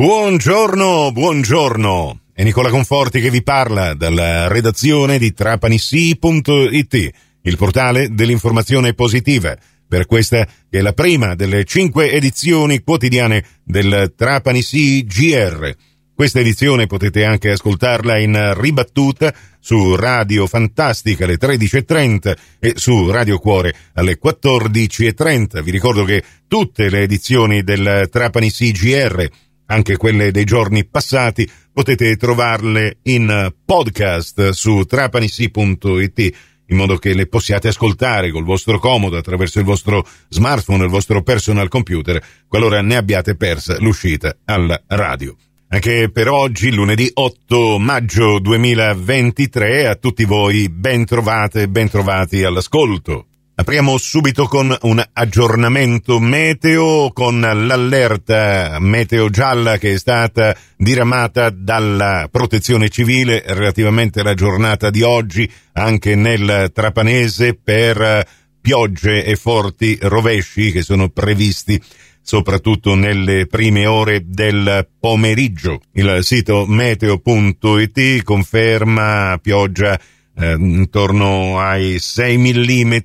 Buongiorno, buongiorno. È Nicola Conforti che vi parla dalla redazione di trapanissi.it, il portale dell'informazione positiva. Per questa che è la prima delle cinque edizioni quotidiane del Trapani GR. Questa edizione potete anche ascoltarla in ribattuta su Radio Fantastica alle 13.30 e su Radio Cuore alle 14.30. Vi ricordo che tutte le edizioni del Trapani GR anche quelle dei giorni passati, potete trovarle in podcast su trapanissi.it in modo che le possiate ascoltare col vostro comodo attraverso il vostro smartphone, il vostro personal computer, qualora ne abbiate persa l'uscita alla radio. Anche per oggi, lunedì 8 maggio 2023, a tutti voi ben trovate e ben trovati all'ascolto. Apriamo subito con un aggiornamento meteo con l'allerta meteo gialla che è stata diramata dalla protezione civile relativamente alla giornata di oggi anche nel Trapanese per piogge e forti rovesci che sono previsti soprattutto nelle prime ore del pomeriggio. Il sito meteo.it conferma pioggia eh, intorno ai 6 mm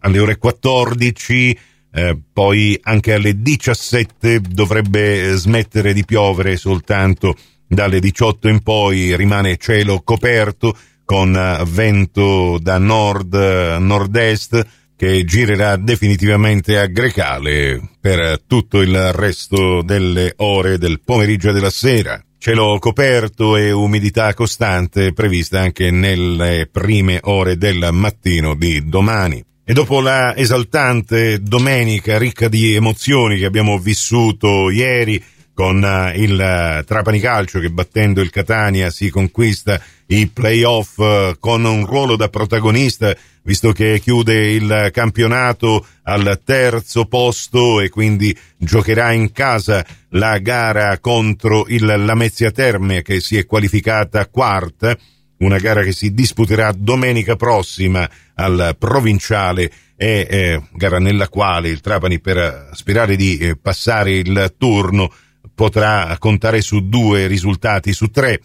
alle ore 14, eh, poi anche alle 17 dovrebbe smettere di piovere soltanto dalle 18 in poi rimane cielo coperto con eh, vento da nord nord-est che girerà definitivamente a grecale per tutto il resto delle ore del pomeriggio e della sera. Cielo coperto e umidità costante prevista anche nelle prime ore del mattino di domani. E dopo la esaltante domenica ricca di emozioni che abbiamo vissuto ieri, con eh, il eh, Trapani Calcio che battendo il Catania si conquista i playoff eh, con un ruolo da protagonista visto che chiude il campionato al terzo posto e quindi giocherà in casa la gara contro il Lamezia Terme che si è qualificata quarta, una gara che si disputerà domenica prossima al provinciale e eh, gara nella quale il Trapani per sperare di eh, passare il turno potrà contare su due risultati su tre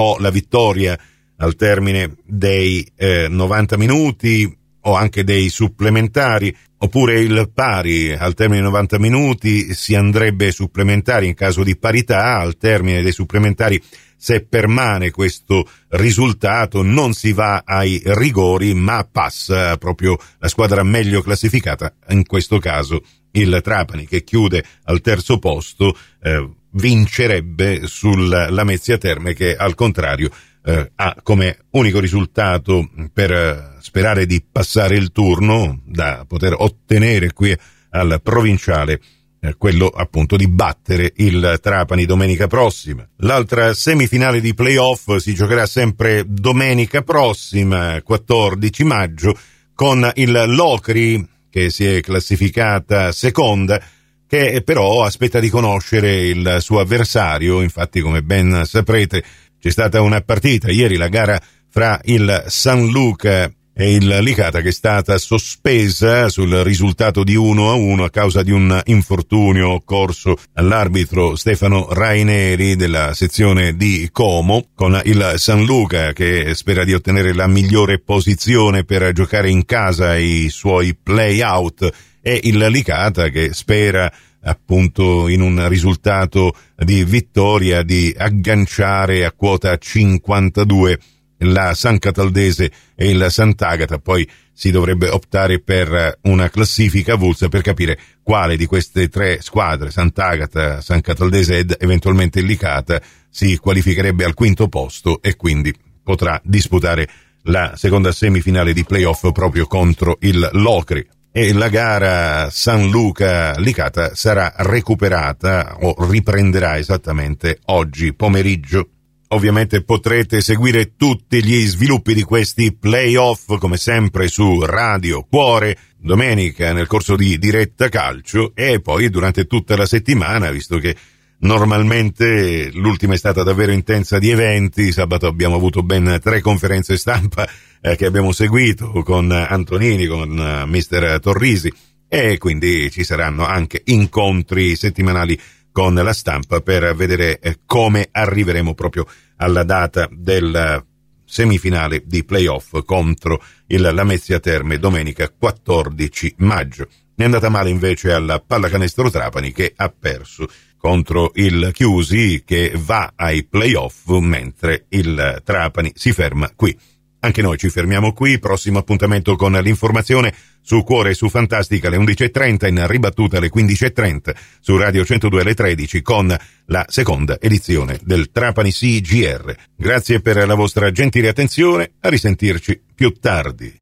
o la vittoria al termine dei eh, 90 minuti o anche dei supplementari oppure il pari al termine dei 90 minuti si andrebbe supplementari in caso di parità al termine dei supplementari se permane questo risultato non si va ai rigori ma passa proprio la squadra meglio classificata in questo caso il Trapani che chiude al terzo posto eh, vincerebbe sulla Lamezia Terme che al contrario eh, ha come unico risultato per eh, sperare di passare il turno da poter ottenere qui al provinciale eh, quello appunto di battere il Trapani domenica prossima. L'altra semifinale di playoff si giocherà sempre domenica prossima, 14 maggio, con il Locri che si è classificata seconda, che però aspetta di conoscere il suo avversario, infatti come ben saprete c'è stata una partita. Ieri, la gara fra il San Luca e il Licata che è stata sospesa sul risultato di 1 a 1 a causa di un infortunio occorso all'arbitro Stefano Raineri della sezione di Como con il San Luca che spera di ottenere la migliore posizione per giocare in casa i suoi play out e il Licata che spera appunto in un risultato di vittoria di agganciare a quota 52 la San Cataldese e il Sant'Agata, poi si dovrebbe optare per una classifica avulsa per capire quale di queste tre squadre, Sant'Agata, San Cataldese ed eventualmente Licata, si qualificherebbe al quinto posto e quindi potrà disputare la seconda semifinale di playoff proprio contro il Locri e la gara San Luca Licata sarà recuperata o riprenderà esattamente oggi pomeriggio. Ovviamente potrete seguire tutti gli sviluppi di questi playoff come sempre su Radio Cuore domenica nel corso di diretta calcio e poi durante tutta la settimana visto che Normalmente l'ultima è stata davvero intensa di eventi, sabato abbiamo avuto ben tre conferenze stampa eh, che abbiamo seguito con Antonini, con uh, mister Torrisi e quindi ci saranno anche incontri settimanali con la stampa per vedere eh, come arriveremo proprio alla data del semifinale di playoff contro il Lamezia Terme domenica 14 maggio. È andata male invece alla pallacanestro Trapani che ha perso contro il Chiusi che va ai playoff mentre il Trapani si ferma qui. Anche noi ci fermiamo qui, prossimo appuntamento con l'informazione su Cuore e su Fantastica alle 11.30, in ribattuta alle 15.30 su Radio 102 alle 13 con la seconda edizione del Trapani CGR. Grazie per la vostra gentile attenzione, a risentirci più tardi.